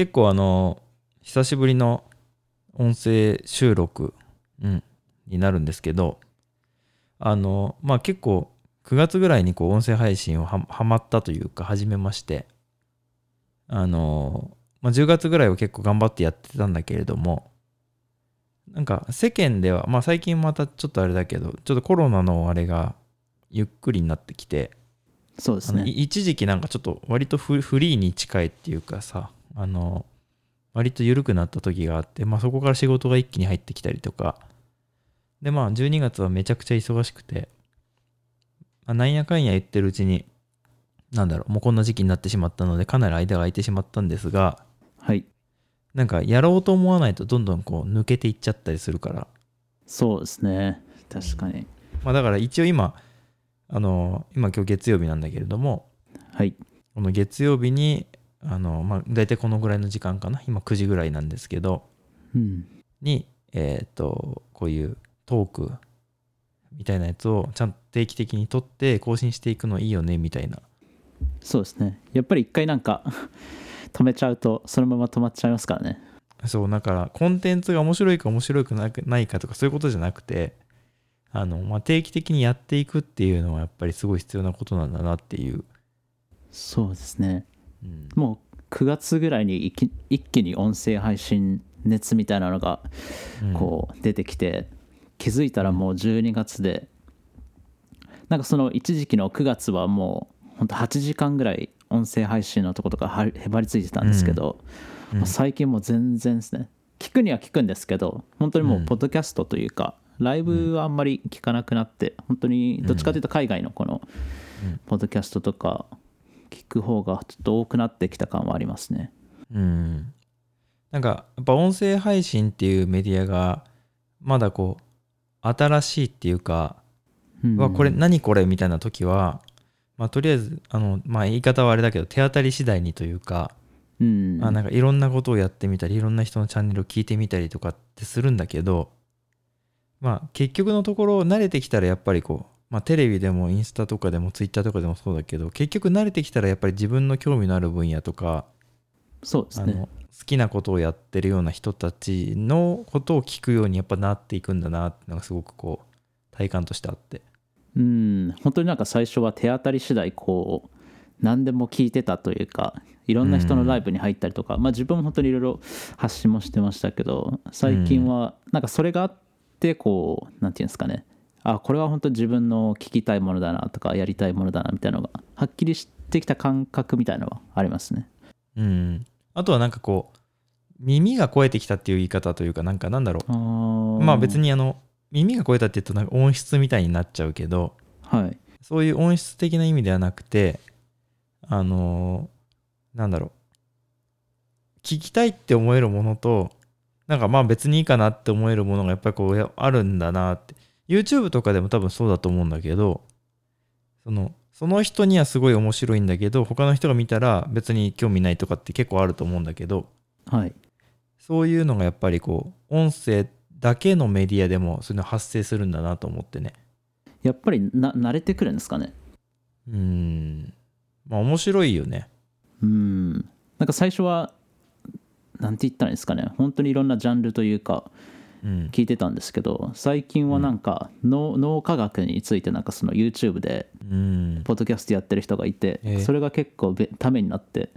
結構あの、久しぶりの音声収録、うん、になるんですけど、あの、まあ結構9月ぐらいにこう音声配信をははまったというか始めまして、あの、まあ、10月ぐらいは結構頑張ってやってたんだけれども、なんか世間では、まあ最近またちょっとあれだけど、ちょっとコロナのあれがゆっくりになってきて、そうですね。一時期なんかちょっと割とフフリーに近いっていうかさあの割と緩くなった時があって、まあ、そこから仕事が一気に入ってきたりとかでまあ12月はめちゃくちゃ忙しくて、まあ、なんやかんや言ってるうちになんだろうもうこんな時期になってしまったのでかなり間が空いてしまったんですがはい。なんかやろうと思わないとどんどんこう抜けていっちゃったりするからそうですね。確かに。まあだから一応今あの今今日月曜日なんだけれどもはい。この月曜日に、あの、まあ、大体このぐらいの時間かな。今9時ぐらいなんですけど、うん。に、えっ、と、こういうトークみたいなやつをちゃんと定期的に撮って更新していくのいいよね、みたいな。そうですね。やっぱり一回なんか 止めちゃうとそのまま止まっちゃいますからね。そう、だから、コンテンツが面白いか面白くなくないかとか、そういうことじゃなくて、あの、まあ、定期的にやっていくっていうのはやっぱりすごい必要なことなんだなっていう。そうですね。うん。もう9月ぐらいに一気一気に音声配信熱みたいなのがうん。こう出てきて、気づいたらもう12月でなんかその一時期の9月はもうほんと8時間ぐらい音声配信のとことかはへばりついてたんですけど、最近もう全然ですね。聞くには聞くんですけど本当にもうポッドキャストというか、ライブはあんまり聞かなくなって本当にどっちかというと海外のこのうん。ポッドキャストとか聞く方がちょっと多くなってきた感はありますね。うん。なんか、やっぱ音声配信っていうメディアが、まだこう、新しいっていうか、うん。うわ、これ何これみたいな時は、まあ、とりあえず、あの、まあ、言い方はあれだけど、手当たり次第にというか、うん。あなんかいろんなことをやってみたり、いろんな人のチャンネルを聞いてみたりとかってするんだけど、まあ、結局のところ、慣れてきたらやっぱりこう、まあ、テレビでもインスタとかでもツイッターとかでもそうだけど、結局慣れてきたらやっぱり自分の興味のある分野とか、そうですね。あの好きなことをやってるような人たちのことを聞くようにやっぱなっていくんだなってのがすごくこう体感としてあって。うん。本当になんか最初は手当たり次第こう何でも聞いてたというかいろんな人のライブに入ったりとか、まあ自分も本当にいろいろ発信もしてましたけど最近はなんかそれがあってこうなんていうんですかねあこれは本当に自分の聞きたいものだなとかやりたいものだなみたいなのがはっきりしてきた感覚みたいなのはありますね。うん。あとはなんかこう耳が肥えてきたっていう言い方というかなんかなんだろう。まあ別にあの耳が肥えたって言うとなんか音質みたいになっちゃうけどはい。そういう音質的な意味ではなくてあのなんだろう。聞きたいって思えるものとなんかまあ別にいいかなって思えるものがやっぱりこうやあるんだなって YouTube とかでも多分そうだと思うんだけどそのその人にはすごい面白いんだけど他の人が見たら別に興味ないとかって結構あると思うんだけどはい。そういうのがやっぱりこう音声だけのメディアでもそういうの発生するんだなと思ってね。やっぱりな慣れてくるんですかね？うん。まあ面白いよね。うん。なんか最初はなんて言ったらいいんですかね？本当にいろんなジャンルというかうん聞いてたんですけど最近はなんか脳,、脳科学についてなんかその YouTube でうん。ポッドキャストやってる人がいて、ええ。それが結構べためになって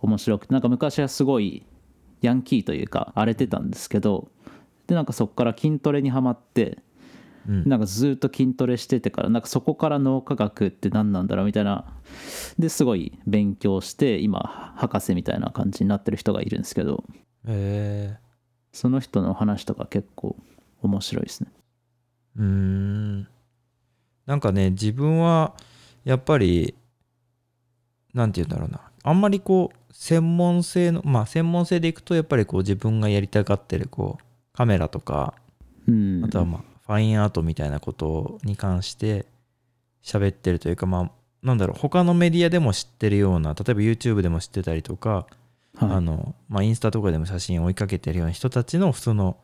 面白くてなんか昔はすごいヤンキーというか荒れてたんですけどでなんかそこから筋トレにはまってうん。なんかずっと筋トレしててからなんかそこから脳科学って何なんだろうみたいなですごい勉強して今博士みたいな感じになってる人がいるんですけど。えその人の話とか結構面白いですね。ー、うーん。なんかね自分はやっぱりなんて言うんだろうな。あんまりこう専門性のまあ専門性でいくとやっぱりこう自分がやりたがってるこうカメラとかうん。あとはまあファインアートみたいなことに関して喋ってるというかまあなんだろう他のメディアでも知ってるような例えば YouTube でも知ってたりとかあはい。の、まあ、インスタとかでも写真を追いかけてるような人たちの普通の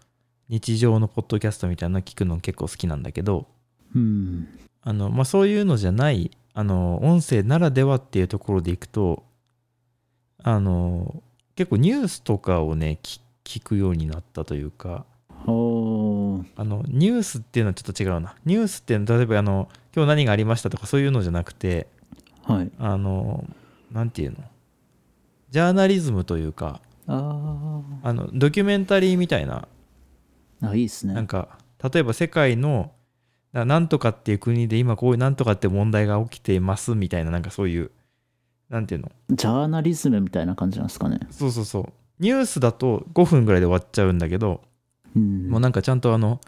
日常のポッドキャストみたいなの聞くの結構好きなんだけど、うん。あの、まあ、そういうのじゃない、あの、音声ならではっていうところでいくと、あの、結構ニュースとかをねき聞くようになったというかあのニュースっていうのはちょっと違うな。ニュースっていうのは例えばあの今日何がありましたとかそういうのじゃなくてはい。あのなんていうの？ジャーナリズムというかああのドキュメンタリーみたいなーあいいですね。なんか例えば世界のななんとかっていう国で今こういうなんとかって問題が起きていますみたいななんかそういうなんていうの？ジャーナリズムみたいな感じなんですかね。そうそうそう。ニュースだと5分ぐらいで終わっちゃうんだけど、うん。もうなんかちゃんとあの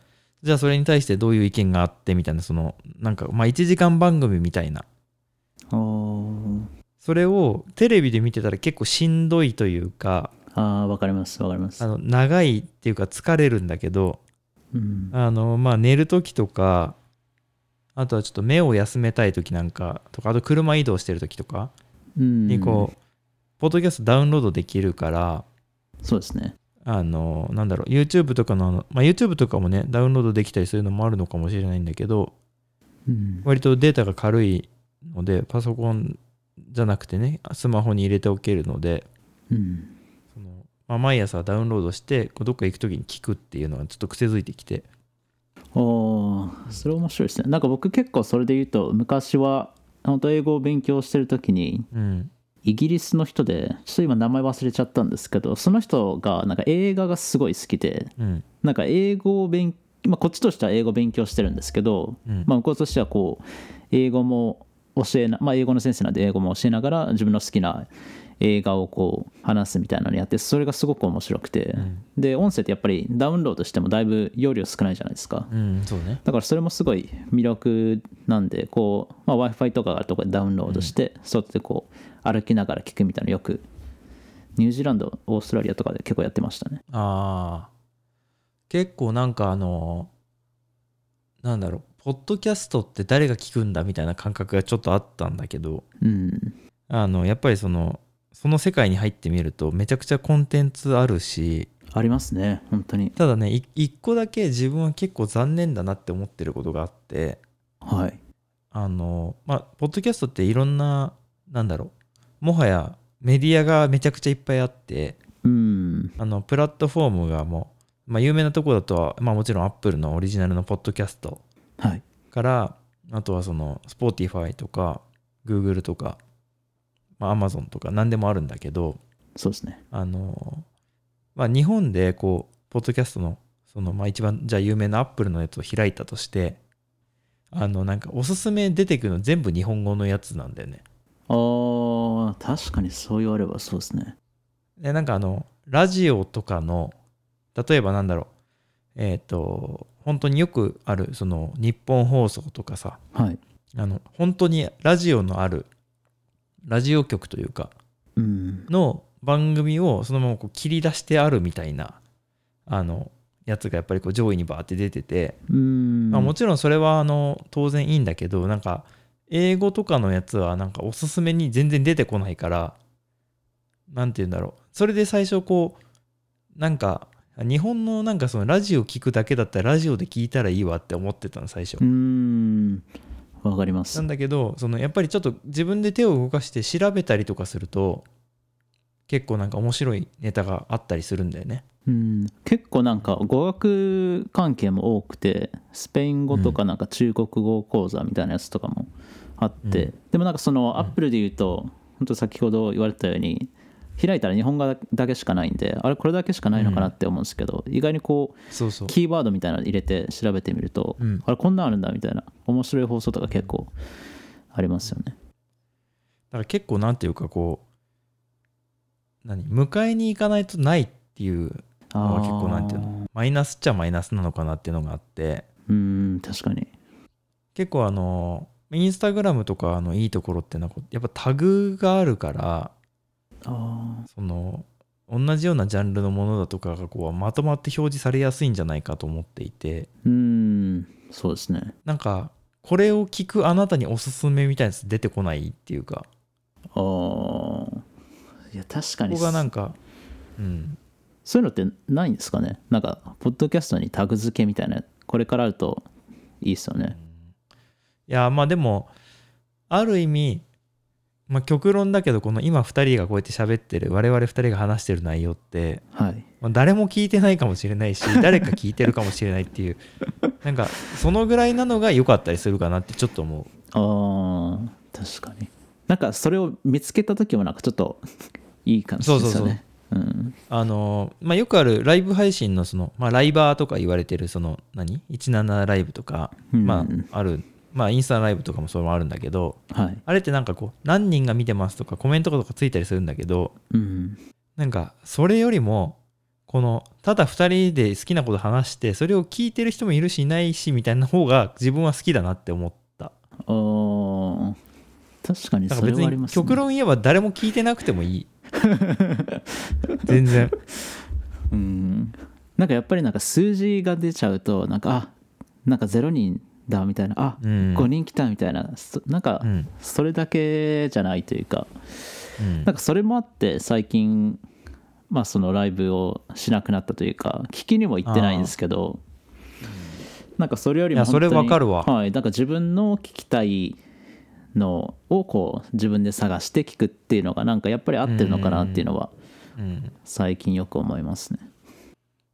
じゃあそれに対してどういう意見があってみたいなそのなんかまあ1時間番組みたいなそれをテレビで見てたら結構しんどいというかあーわかりますわかります。あの長いっていうか疲れるんだけどうん。あのまあ寝る時とかあとはちょっと目を休めたい時なんかとかあと車移動してる時とかうん。にこう、ポッドキャストダウンロードできるからそうですね。あのなんだろう YouTube とかのあの、まあ、YouTube とかもねダウンロードできたりするのもあるのかもしれないんだけどうん。割とデータが軽いのでパソコンじゃなくてねスマホに入れておけるのでうん。その、まあ、毎朝ダウンロードしてこうどっか行く時に聞くっていうのがちょっと癖づいてきて。おーそれ面白いですね。なんか僕結構それで言うと昔は本当英語を勉強してる時にうん。イギリスの人でちょっと今名前忘れちゃったんですけどその人がなんか映画がすごい好きでうん。なんか英語を勉まあこっちとしては英語を勉強してるんですけど、うん。まあ向こうとしてはこう英語も教えなまあ英語の先生なんで英語も教えながら自分の好きな映画をこう話すみたいなのやってそれがすごく面白くて、ん。で音声ってやっぱりダウンロードしてもだいぶ容量少ないじゃないですか、うんそうね。だからそれもすごい魅力なんでこう、まあ、w i f i とかがあるとこでダウンロードして、外でこう歩きながら聞くみたいなのよくニュージーランドオーストラリアとかで結構やってましたね。ああ結構なんかあのなんだろうポッドキャストって誰が聞くんだみたいな感覚がちょっとあったんだけどうん。あのやっぱりそのその世界に入ってみるとめちゃくちゃコンテンツあるしありますね本当に。ただねい一個だけ自分は結構残念だなって思ってることがあってはい。あのまあポッドキャストっていろんななんだろうもはやメディアがめちゃくちゃいっぱいあってうん。あのプラットフォームがもう、まあ、有名なところだとは、まあ、もちろん Apple のオリジナルのポッドキャストはい。からあとはその Spotify とか Google とか、まあ、Amazon とか何でもあるんだけどそうですね。あの、まあ、日本でこうポッドキャストのその、まあ、一番じゃあ有名な Apple のやつを開いたとしてあのなんかおすすめ出てくるの全部日本語のやつなんだよね。あー確かにそう言われればそうですね。でなんかあのラジオとかの例えばなんだろうえっ、と本当によくあるその日本放送とかさはい。あの本当にラジオのあるラジオ局というかうん。の番組をそのままこう切り出してあるみたいなあのやつがやっぱりこう上位にバーって出てて、うん。まあ、もちろんそれはあの当然いいんだけどなんか英語とかのやつはなんかおすすめに全然出てこないからなんて言うんだろう。それで最初こうなんか日本のなんかそのラジオ聞くだけだったらラジオで聞いたらいいわって思ってたの最初。うーん。わかります。なんだけどそのやっぱりちょっと自分で手を動かして調べたりとかすると結構なんか面白いネタがあったりするんだよね。うん。結構なんか語学関係も多くてスペイン語とかなんか中国語講座みたいなやつとかもあって、うん。でもなんかそのアップルで言うと、本当先ほど言われたように開いたら日本語だけしかないんであれこれだけしかないのかなって思うんですけど、意外にこうキーワードみたいなの入れて調べてみると、うん。あれこんなんあるんだみたいな面白い放送とか結構ありますよね。だから結構なんていうかこう何？迎えに行かないとないっていうのは結構なんていうの？マイナスっちゃマイナスなのかなっていうのがあって。うん確かに。結構あのインスタグラムとかのいいところってのはこうやっぱタグがあるからあその同じようなジャンルのものだとかがこうまとまって表示されやすいんじゃないかと思っていて。うんそうですね。なんかこれを聞くあなたにおすすめみたいなやつ出てこないっていうか。ああいや確かに。ここがなんかうん。そういうのってないんですかね。なんかポッドキャストにタグ付けみたいなこれからあるといいですよね。いやまあでもある意味まあ、極論だけどこの今2人がこうやって喋ってる我々2人が話してる内容って、はい。まあ、誰も聞いてないかもしれないし 誰か聞いてるかもしれないっていう。なんかそのぐらいなのが良かったりするかなってちょっと思う。あー確かに。なんかそれを見つけた時もなんかちょっといい感じですよね。うん。あのまあ、よくあるライブ配信のその、まあ、ライバーとか言われてるその何？17ライブとか、うん。まあ、ある、まあ、インスタライブとかもそれもあるんだけどはい。あれってなんかこう何人が見てますとかコメントとかついたりするんだけどうん。なんかそれよりもこのただ2人で好きなこと話してそれを聞いてる人もいるしいないしみたいな方が自分は好きだなって思った。あー。確かにそれはありますね。極論言えば誰も聞いてなくてもいい。全然。うん。なんかやっぱりなんか数字が出ちゃうとなんかあなんか0人だみたいな。あ、うん。5人来たみたいな。そなんかうん。それだけじゃないというか。うん。なんかそれもあって最近まあそのライブをしなくなったというか聞きにも行ってないんですけどなんかそれよりもいやそれわかるわ。はいなんか自分の聞きたいのをこう自分で探して聞くっていうのがなんかやっぱり合ってるのかなっていうのはうん。最近よく思いますね。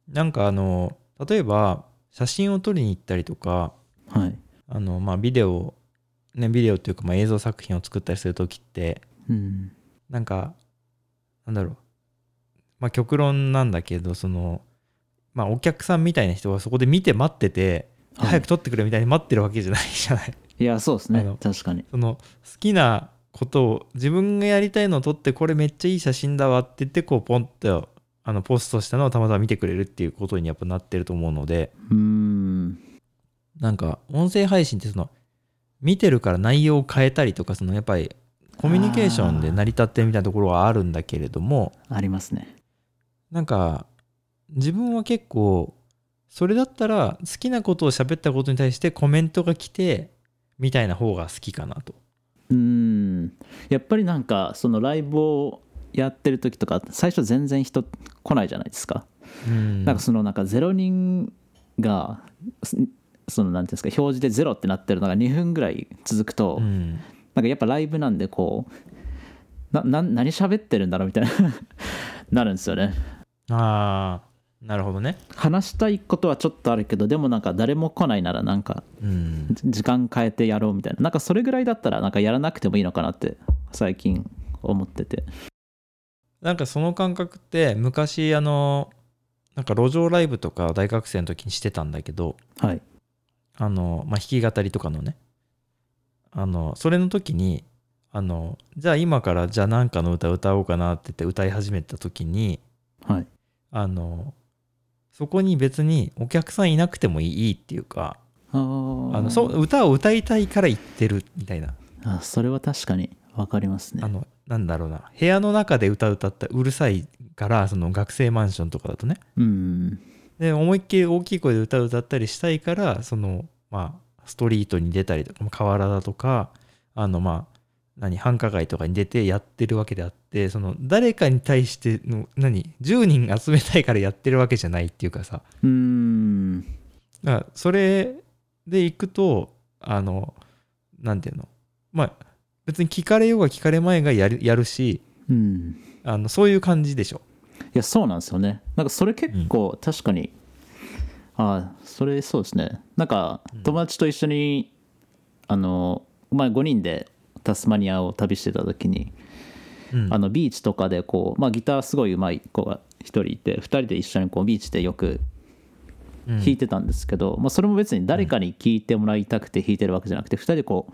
なんかあの例えば写真を撮りに行ったりとかはい。あのまあビデオねビデオっていうかまあ映像作品を作ったりする時ってうん。なんかなんだろう。まあ極論なんだけどそのまあお客さんみたいな人がそこで見て待っててはい。早く撮ってくれみたいに待ってるわけじゃないじゃない。いやそうですね。確かに。その好きなことを自分がやりたいのを撮ってこれめっちゃいい写真だわって言ってこうポンとあのポストしたのをたまたま見てくれるっていうことにやっぱなってると思うので。うーんなんか音声配信ってその見てるから内容を変えたりとかそのやっぱりコミュニケーションで成り立ってるみたいなところはあるんだけれどもありますね。なんか自分は結構それだったら好きなことを喋ったことに対してコメントが来てみたいな方が好きかなと。うーん。やっぱりなんかそのライブをやってる時とか最初全然人来ないじゃないですか、うん。なんかそのなんか0人がすそのなんていうんですか表示で0ってなってるのが2分ぐらい続くと、うん。なんかやっぱライブなんでこうなな何喋ってるんだろうみたいな なるんですよね。ああなるほどね。話したいことはちょっとあるけどでもなんか誰も来ないならなんかうん。時間変えてやろうみたいな。なんかそれぐらいだったらなんかやらなくてもいいのかなって最近思ってて。なんかその感覚って昔あのなんか路上ライブとか大学生の時にしてたんだけどはいあの、まあ、弾き語りとかのね。あのそれの時にあのじゃあ今からじゃあ何かの歌歌おうかなって言って歌い始めた時にはい。あのそこに別にお客さんいなくてもいいっていうかあのそう歌を歌いたいから言ってるみたいな。あそれは確かに分かりますね。あのなんだろうな。部屋の中で歌歌ったらうるさいからその学生マンションとかだとね。うんで思いっきり大きい声で歌歌ったりしたいからそのまあストリートに出たりとかまあ河原だとかあのまあ何繁華街とかに出てやってるわけであってその誰かに対しての何10人集めたいからやってるわけじゃないっていうかさ。うーん。だからそれでいくとあのなんていうのまあ別に聞かれようが聞かれまいがやるやるしうん。あのそういう感じでしょいやそうなんですよね。なんかそれ結構確かに、ああそれそうですね。なんか友達と一緒に、あの前5人でタスマニアを旅してた時に、うん。あのビーチとかでこう、まあ、ギターすごい上手い子が1人いて2人で一緒にこうビーチでよくうん。弾いてたんですけど、まあ、それも別に誰かに聴いてもらいたくて弾いてるわけじゃなくて2人でこう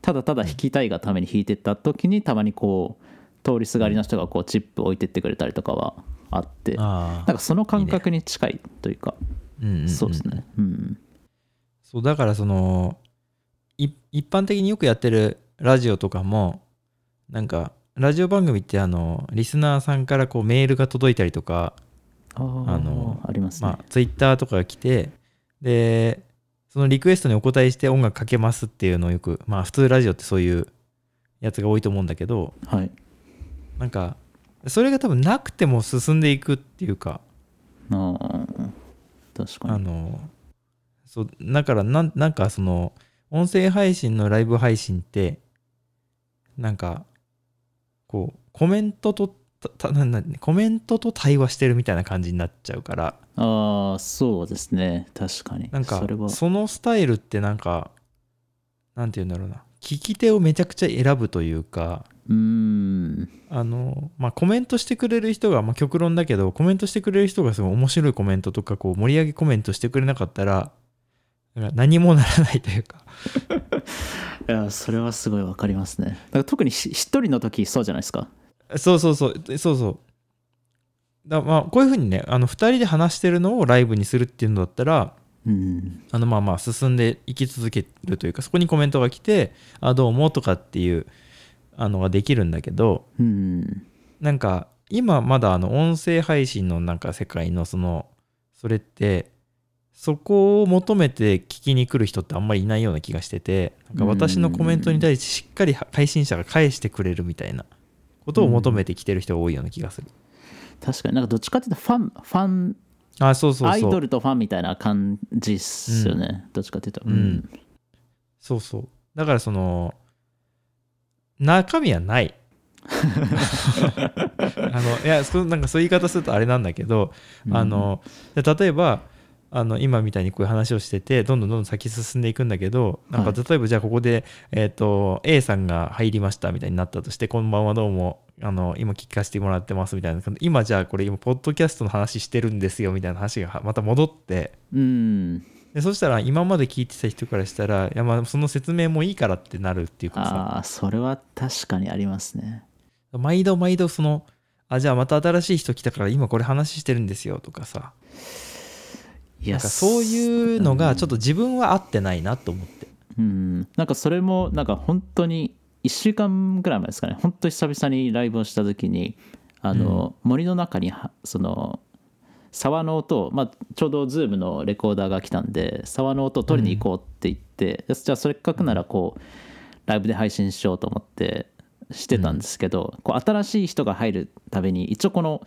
ただただ弾きたいがために弾いてった時にたまにこう通りすがりの人がこうチップ置いてってくれたりとかはあってあなんかその感覚に近いというかあ、うんんん。そうですね。うん。そうだからそのい一般的によくやってるラジオとかもなんかラジオ番組ってあのリスナーさんからこうメールが届いたりとか、あのありますね、まあ、ツイッターとかが来てでそのリクエストにお答えして音楽かけますっていうのをよくまあ普通ラジオってそういうやつが多いと思うんだけどはいなんかそれが多分なくても進んでいくっていうか。あー確かに。あのそうだからなんなんかその音声配信のライブ配信ってなんかこうコメントとたたななコメントと対話してるみたいな感じになっちゃうから。ああそうですね。確かに。なんかそれは。そのスタイルってなんかなんて言うんだろうな。聞き手をめちゃくちゃ選ぶというかうーん。あのまあコメントしてくれる人が、まあ、極論だけどコメントしてくれる人がすごい面白いコメントとかこう盛り上げコメントしてくれなかったら何もならないというか。いやそれはすごいわかりますね。だから特にし一人の時そうじゃないですか。そうそうそう。そうそう。だまあこういうふうにねあの2人で話してるのをライブにするっていうのだったらうん。あのまあまあ進んでいき続けるというかそこにコメントが来て「あどうも」とかっていうあのができるんだけどうんなんか今まだあの音声配信のなんか世界のそのそれってそこを求めて聞きに来る人ってあんまりいないような気がしててなんか私のコメントに対してしっかり配信者が返してくれるみたいなことを求めてきてる人が多いような気がする。確かに。なんかどっちかっていうとファンファンあそうそうアイドルとファンみたいな感じっすよね、どっちかっていうと。うん。そうそう。だからその中身はない。あのいやそなんかそういう言い方するとあれなんだけど、うん。あので例えばあの今みたいにこういう話をしててどんどんどんどん先進んでいくんだけどなんかはい。例えばじゃあここで、えー、と A さんが入りましたみたいになったとしてこんばんはどうもあの今聞かせてもらってますみたいな。今じゃあこれ今ポッドキャストの話してるんですよみたいな話がまた戻って。うんでそしたら今まで聞いてた人からしたらいやまあその説明もいいからってなるっていうかさ。ああそれは確かにありますね。毎度毎度そのあじゃあまた新しい人来たから今これ話してるんですよとかさ。いやなんかそういうのがちょっと自分は合ってないなと思って。うん。なんかそれもなんか本当に1週間ぐらい前ですかね。本当久々にライブをした時にあの、森の中にはその沢の音を、まあ、ちょうど Zoom のレコーダーが来たんで沢の音を取りに行こうって言って、よしじゃあそれっかくならこうライブで配信しようと思ってしてたんですけど、こう新しい人が入るたびに一応この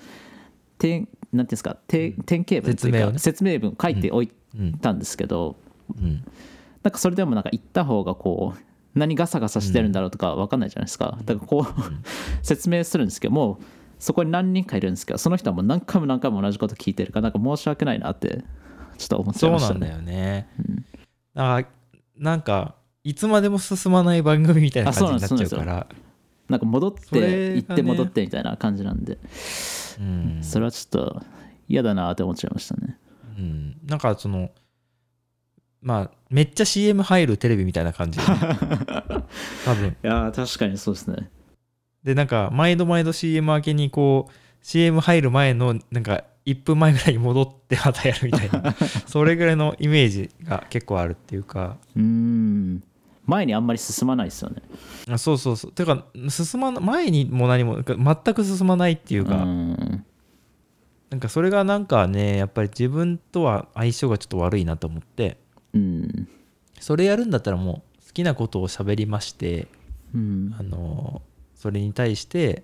点なんていうんですか点点形文というか説明をね。説明文書いておいうんたんですけど、うん。なんかそれでもなんか言った方がこう何ガサガサしてるんだろうとか分かんないじゃないですか。だからこう 説明するんですけどもうそこに何人かいるんですけどその人はもう何回も何回も同じこと聞いてるからなんか申し訳ないなってちょっと思っちゃいましたね。そうなんだよね、だからなんかいつまでも進まない番組みたいな感じになっちゃうから。なんか戻ってね行って戻ってみたいな感じなんで。うん。それはちょっと嫌だなって思っちゃいましたね。うん、なんかそのまあめっちゃ CM 入るテレビみたいな感じ 多分。いや確かにそうですねでなんか毎度毎度 CM 明けにこう CM 入る前のなんか1分前ぐらいに戻ってまたやるみたいな それぐらいのイメージが結構あるっていうか。うーん。前にあんまり進まないですよね。あそうそうそう。てか進まな前にも何も全く進まないっていううか、ん。なんかそれがなんかねやっぱり自分とは相性がちょっと悪いなと思って。うん。それやるんだったらもう好きなことを喋りまして。うん。あのそれに対して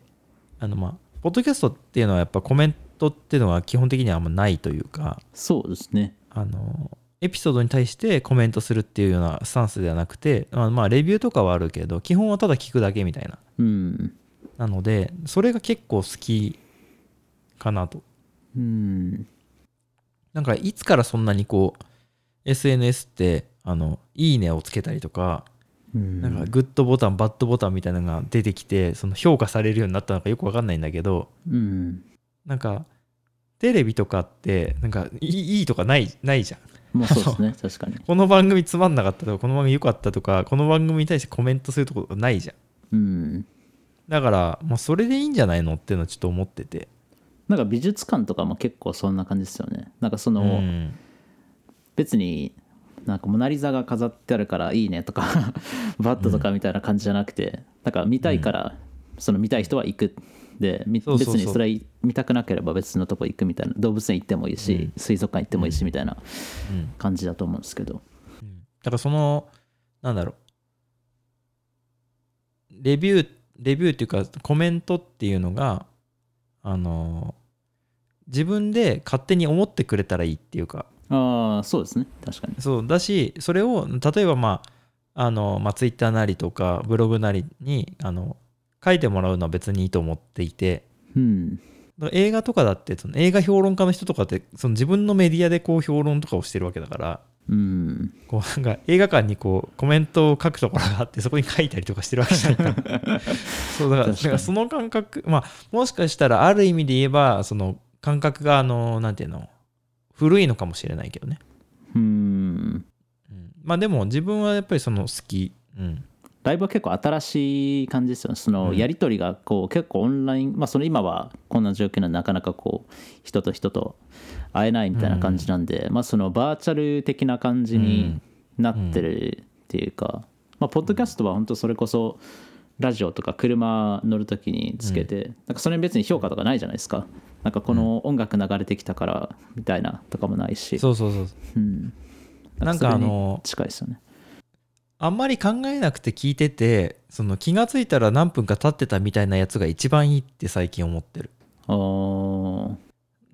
あのまあポッドキャストっていうのはやっぱコメントっていうのは基本的にはあんまないというかそうですね。あのエピソードに対してコメントするっていうようなスタンスではなくてまあまあレビューとかはあるけど基本はただ聞くだけみたいな。うん。なのでそれが結構好きかなと。うん。なんかいつからそんなにこう SNS ってあのいいねをつけたりとかうんなんかグッドボタンバッドボタンみたいなのが出てきてその評価されるようになったのかよくわかんないんだけどうん。なんかテレビとかってなんかいいいいとかないないじゃん。もうそうですね。確かに。この番組つまんなかったとかこの番組良かったとかこの番組に対してコメントするとこないじゃん。うん。だからもうそれでいいんじゃないのっていうのはちょっと思ってて。なんか美術館とかも結構そんな感じですよね。なんかその、うん。別になんかモナ・リザが飾ってあるからいいねとか バットとかみたいな感じじゃなくて、なんか見たいから、その見たい人は行く。で別にそれ見たくなければ別のとこ行くみたいな動物園行ってもいいし、うん。水族館行ってもいいしみたいなうん。感じだと思うんですけど。だからそのなんだろう。レビューレビューっていうかコメントっていうのがあの自分で勝手に思ってくれたらいいっていうかああそうですね。確かに。そうだしそれを例えばまああの、まあ、ツイッターなりとかブログなりにあの書いてもらうのは別にいいと思っていて。うん。映画とかだってその映画評論家の人とかってその自分のメディアでこう評論とかをしてるわけだから。うん。こうなんか映画館にこうコメントを書くところがあってそこに書いたりとかしてるわけじゃないか。ら そうだからその感覚まあもしかしたらある意味で言えばその感覚があのなんていうの古いのかもしれないけどね、うん。うん、まあでも自分はやっぱりその好き、うん、ライブは結構新しい感じですよね。そのうん。やり取りがこう結構オンラインまあその今はこんな状況ななかなかこう人と人と会えないみたいな感じなんで、まあそのバーチャル的な感じになってるっていうか、まあポッドキャストは本当それこそラジオとか車乗るときにつけて、なんかそれに別に評価とかないじゃないですかなんかこの音楽流れてきたからみたいなとかもないし、そうそうそうう。ん、なんかあの近いですよね。あんまり考えなくて聞いててその気がついたら何分か経ってたみたいなやつが一番いいって最近思ってる。あー。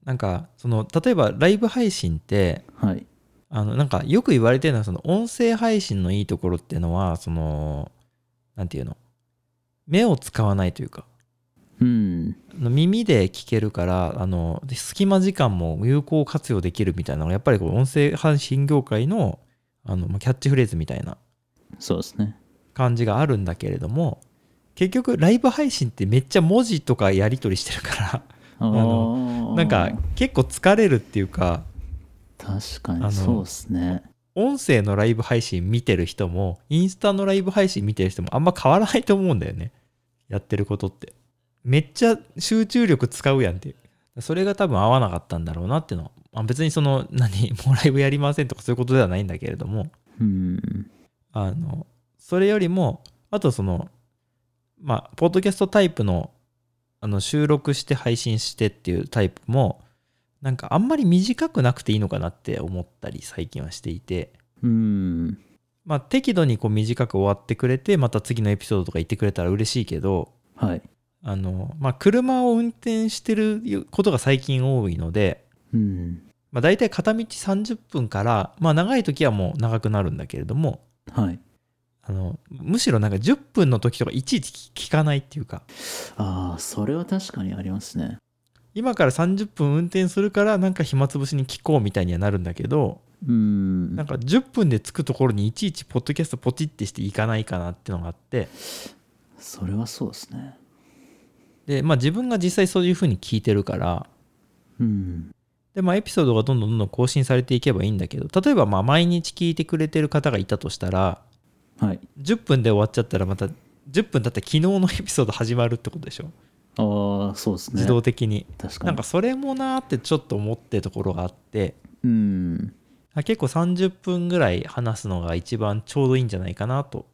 なんかその例えばライブ配信ってはい。あのなんかよく言われてるのはその音声配信のいいところっていうのはそのなんていうの？目を使わないというかうん。耳で聞けるからあので隙間時間も有効活用できるみたいなのがやっぱりこう音声配信業界のあのまあキャッチフレーズみたいなそうですね。感じがあるんだけれども結局ライブ配信ってめっちゃ文字とかやり取りしてるからあのーなんか結構疲れるっていうか確かにそうですね。音声のライブ配信見てる人もインスタのライブ配信見てる人もあんま変わらないと思うんだよね。やってることってめっちゃ集中力使うやんっていう。それが多分合わなかったんだろうなっていうの。は、まあ、別にその何もうライブやりませんとかそういうことではないんだけれども。うん。あのそれよりもあとそのまあポッドキャストタイプのあの収録して配信してっていうタイプもなんかあんまり短くなくていいのかなって思ったり最近はしていて。うん。まあ適度にこう短く終わってくれてまた次のエピソードとか言ってくれたら嬉しいけど。はいあのまあ車を運転してることが最近多いのでうん。まあ大体片道30分からまあ長い時はもう長くなるんだけれどもはい。あのむしろなんか10分の時とかいちいち聞かないっていうか。ああそれは確かにありますね。今から30分運転するからなんか暇つぶしに聞こうみたいにはなるんだけどうん。なんか10分で着くところにいちいちポッドキャストポチってしていかないかなっていうのがあって。それはそうですねでまあ自分が実際そういう風に聞いてるから。うん。でまあエピソードがどんどんどんどん更新されていけばいいんだけど例えばまあ毎日聞いてくれてる方がいたとしたらはい。10分で終わっちゃったらまた10分だったら昨日のエピソード始まるってことでしょ？ああそうですね。自動的に、確かに。なんかそれもなーってちょっと思ってるところがあって。うん。あ結構30分ぐらい話すのが一番ちょうどいいんじゃないかなと。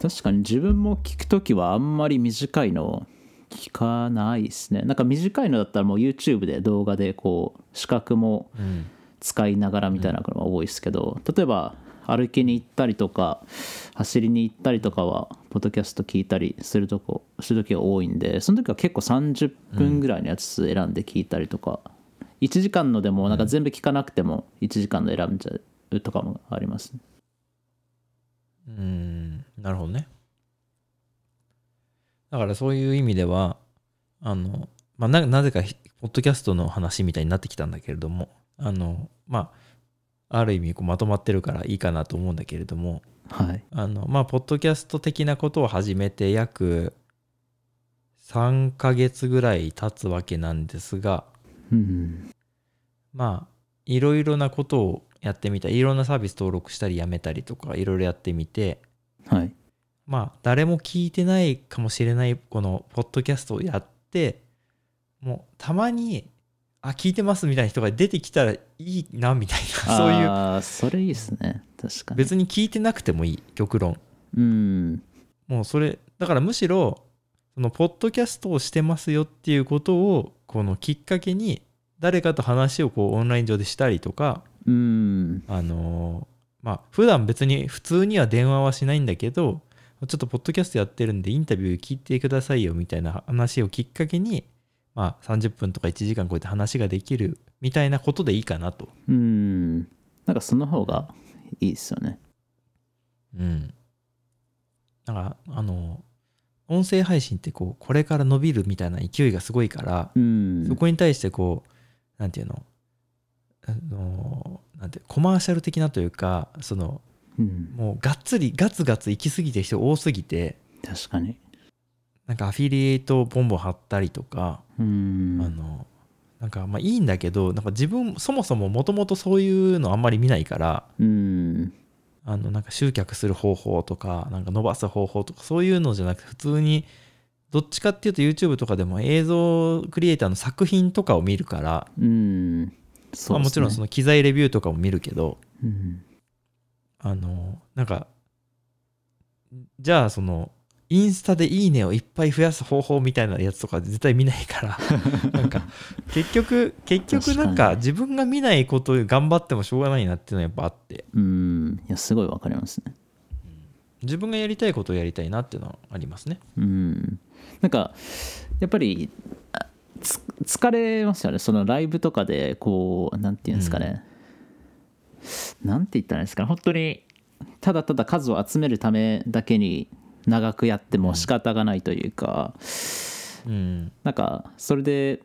確かに自分も聞くときはあんまり短いの聞かないですね。なんか短いのだったらもう YouTube で動画でこう視覚もうん。使いながらみたいなのが多いですけど、例えば歩きに行ったりとか走りに行ったりとかはポッドキャスト聞いたりするとこする時が多いんでその時は結構30分ぐらいのやつ選んで聞いたりとか、1時間のでもなんか全部聞かなくても1時間の選んじゃうとかもありますね。うん。なるほどねだからそういう意味ではあの、まあ、ななぜかひポッドキャストの話みたいになってきたんだけれどもあのまあある意味こうまとまってるからいいかなと思うんだけれどもはい。あのまあポッドキャスト的なことを始めて約3ヶ月ぐらい経つわけなんですがうんまあいろいろなことをやってみたいろんなサービス登録したりやめたりとかいろいろやってみてはいまあ誰も聞いてないかもしれないこのポッドキャストをやってもうたまにあ聞いてますみたいな人が出てきたらいいなみたいなそういう。ああそれいいですね。確かに。別に聞いてなくてもいい極論。うん。もうそれだからむしろそのポッドキャストをしてますよっていうことをこのきっかけに誰かと話をこうオンライン上でしたりとかうん。あのーまあ普段別に普通には電話はしないんだけどちょっとポッドキャストやってるんでインタビュー聞いてくださいよみたいな話をきっかけにまあ30分とか1時間こうやって話ができるみたいなことでいいかなと。うんなんかその方がいいですよねうん。だからあの音声配信ってこうこれから伸びるみたいな勢いがすごいから、うんそこに対してこうなんていうの？あのなんてコマーシャル的なというかそのうん。もうがっつりガツガツ行き過ぎてる人多すぎて。確かに。なんかアフィリエイトをボンボン貼ったりとか、うん。あのなんかまあいいんだけどなんか自分そもそももともとそういうのあんまり見ないから。うん。あのなんか集客する方法とかなんか伸ばす方法とかそういうのじゃなくて普通にどっちかっていうと YouTube とかでも映像クリエイターの作品とかを見るから、うん。そまあ、もちろんその、の機材レビューとかも見るけど。うんあのなんかじゃあそのインスタでいいねをいっぱい増やす方法みたいなやつとか絶対見ないから なんか結局結局なん確かか自分が見ないことを頑張ってもしょうがないなっていうのはやっぱあって。うん。いやすごいわかりますね。自分がやりたいことをやりたいなっていうのはありますね。うん。なんかやっぱり疲れますよね。そのライブとかでこうなんていうんですかね、なんて言ったらいいんですかね。本当にただただ数を集めるためだけに長くやっても仕方がないというか、うんなんかそれで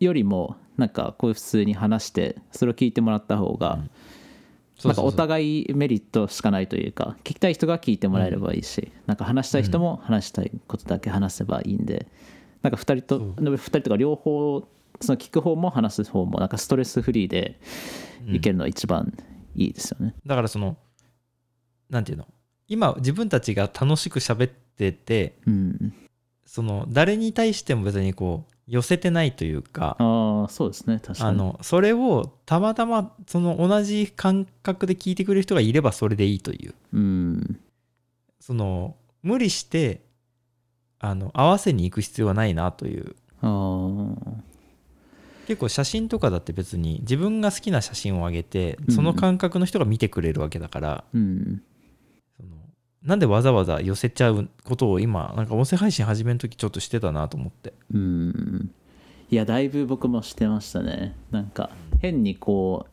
よりもなんかこういう普通に話してそれを聞いてもらった方が、なんかお互いメリットしかないというか聞きたい人が聞いてもらえればいいし、なんか話したい人も話したいことだけ話せばいいんで、なんか2人とそう2人とか両方その聞く方も話す方もなんかストレスフリーでいけるのが一番いいですよね。だからそのなんていうの？今自分たちが楽しく喋っててうん、その誰に対しても別にこう寄せてないというかああそうですね確かに。あのそれをたまたまその同じ感覚で聞いてくれる人がいればそれでいいという。うん。その無理してあの合わせに行く必要はないなという結構写真とかだって別に自分が好きな写真を上げてうんその感覚の人が見てくれるわけだから、うんそのなんでわざわざ寄せちゃうことを今なんか音声配信始める時ちょっとしてたなと思って。うん。いやだいぶ僕もしてましたね。なんか変にこ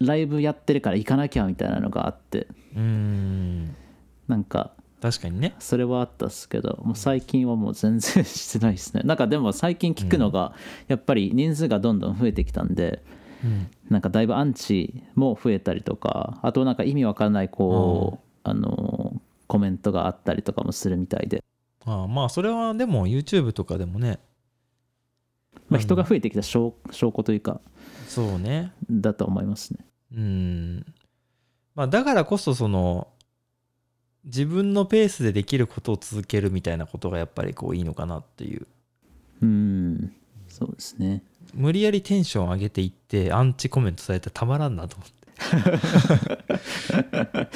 うライブやってるから行かなきゃみたいなのがあって。うーん。なんか確かにね。それはあったっすけどもう最近はもう全然してないですね。なんかでも最近聞くのがやっぱり人数がどんどん増えてきたんでうん。なんかだいぶアンチも増えたりとかあとなんか意味わかんないこうあのコメントがあったりとかもするみたいで、ああまあそれはでも YouTube とかでもね。まあ、人が増えてきた証証拠というかそうね。だと思いますね。うん。まあだからこそその自分のペースでできることを続けるみたいなことがやっぱりこういいのかなっていう。うん。そうですね。無理やりテンション上げていってアンチコメントされてたまらんなと思って。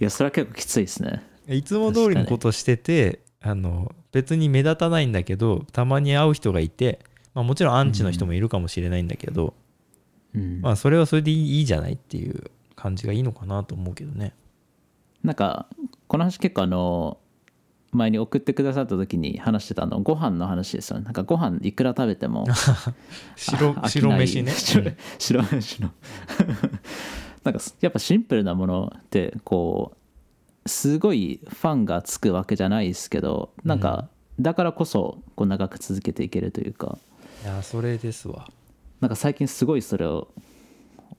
いやそれは結構きついですね。いつも通りのことしててあの別に目立たないんだけどたまに会う人がいて、まあ、もちろんアンチの人もいるかもしれないんだけど、うん。まあそれはそれでいいいいじゃないっていう感じがいいのかなと思うけどね。なんかこの話結構あの前に送ってくださった時に話してたあのご飯の話ですよね。なんかご飯いくら食べても 白白飯ね。白白飯の。なんかやっぱシンプルなものってこうすごいファンがつくわけじゃないですけどなんかだからこそこう長く続けていけるというか。いやそれですわ。なんか最近すごいそれを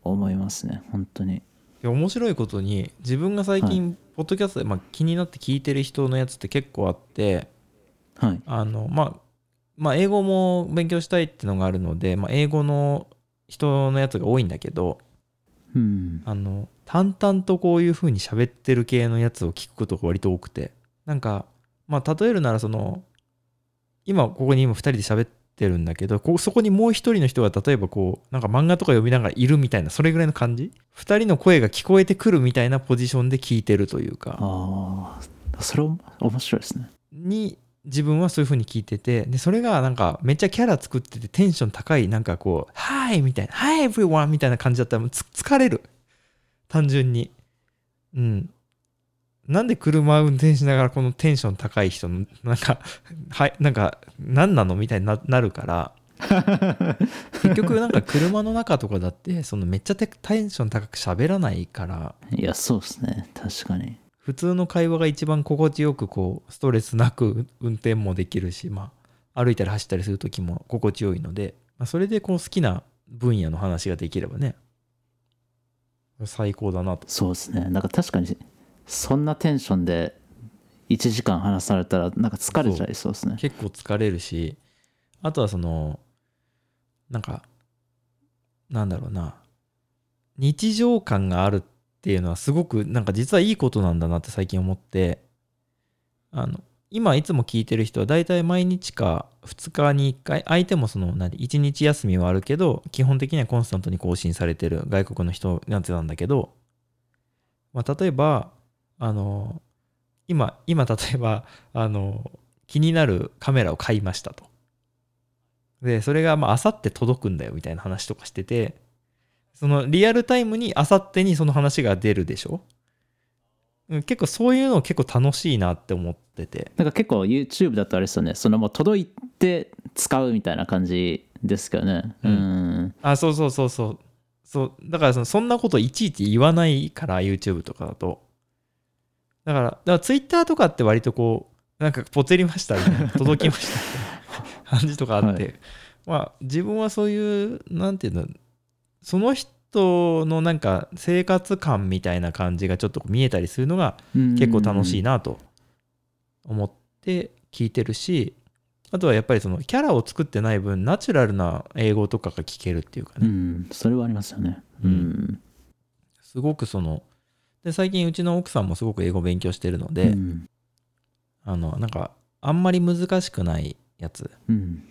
思いますね本当に。いや面白いことに自分が最近ポッドキャストで、まあ、気になって聞いてる人のやつって結構あってはい。あの、まあ、まあ英語も勉強したいっていうのがあるので、まあ、英語の人のやつが多いんだけどうん。あの淡々とこういう風に喋ってる系のやつを聞くことが割と多くてなんかまあ例えるならその今ここに今2人で喋ってるんだけどこうそこにもう一人の人が例えばこうなんか漫画とか読みながらいるみたいなそれぐらいの感じ？2人の声が聞こえてくるみたいなポジションで聞いてるというか。ああそれも面白いですね。に自分はそういう風に聞いててでそれがなんかめっちゃキャラ作っててテンション高いなんかこう「はい」みたいな「はい everyone」みたいな感じだったらもうつ疲れる。単純に。うんなんで車運転しながらこのテンション高い人のなんかはいなんか何なのみたいにななるから。結局なんか車の中とかだってそのめっちゃテテンション高く喋らないから。いやそうですね。確かに。普通の会話が一番心地よくこうストレスなく運転もできるし、まあ、歩いたり走ったりする時も心地よいので、まあ、それでこう好きな分野の話ができればね最高だなと。そうですね。なんか確かにそんなテンションで1時間話されたらなんか疲れちゃいそうですね。結構疲れるしあとはそのなんかなんだろうな。日常感があるっていうのはすごくなんか実はいいことなんだなって最近思ってあの今いつも聞いてる人は大体毎日か2日に1回相手もその何1日休みはあるけど基本的にはコンスタントに更新されてる外国の人なんてなんだけど、まあ、例えばあの今今例えばあの気になるカメラを買いましたと。でそれがまあ明後日届くんだよみたいな話とかしててそのリアルタイムに明後日にその話が出るでしょ？うん結構そういうの結構楽しいなって思ってて。なんか結構 YouTube だとあれですよね。そのもう届いて使うみたいな感じですけどね。ううんん。あそうそうそうそう。そうだからそのそんなこといちいち言わないから YouTube とかだとだからだから Twitter とかって割とこうなんかポツりましたみたいな届きました。みたいな感じとかあって、はまあ自分はそういうなんていうのその人のなんか生活感みたいな感じがちょっと見えたりするのが結構楽しいなと思って聞いてるしあとはやっぱりそのキャラを作ってない分ナチュラルな英語とかが聞けるっていうかうね、ん。それはありますよね。ううんん。すごくそので最近うちの奥さんもすごく英語勉強してるので、うん。あのなんかあんまり難しくないやつ。うん。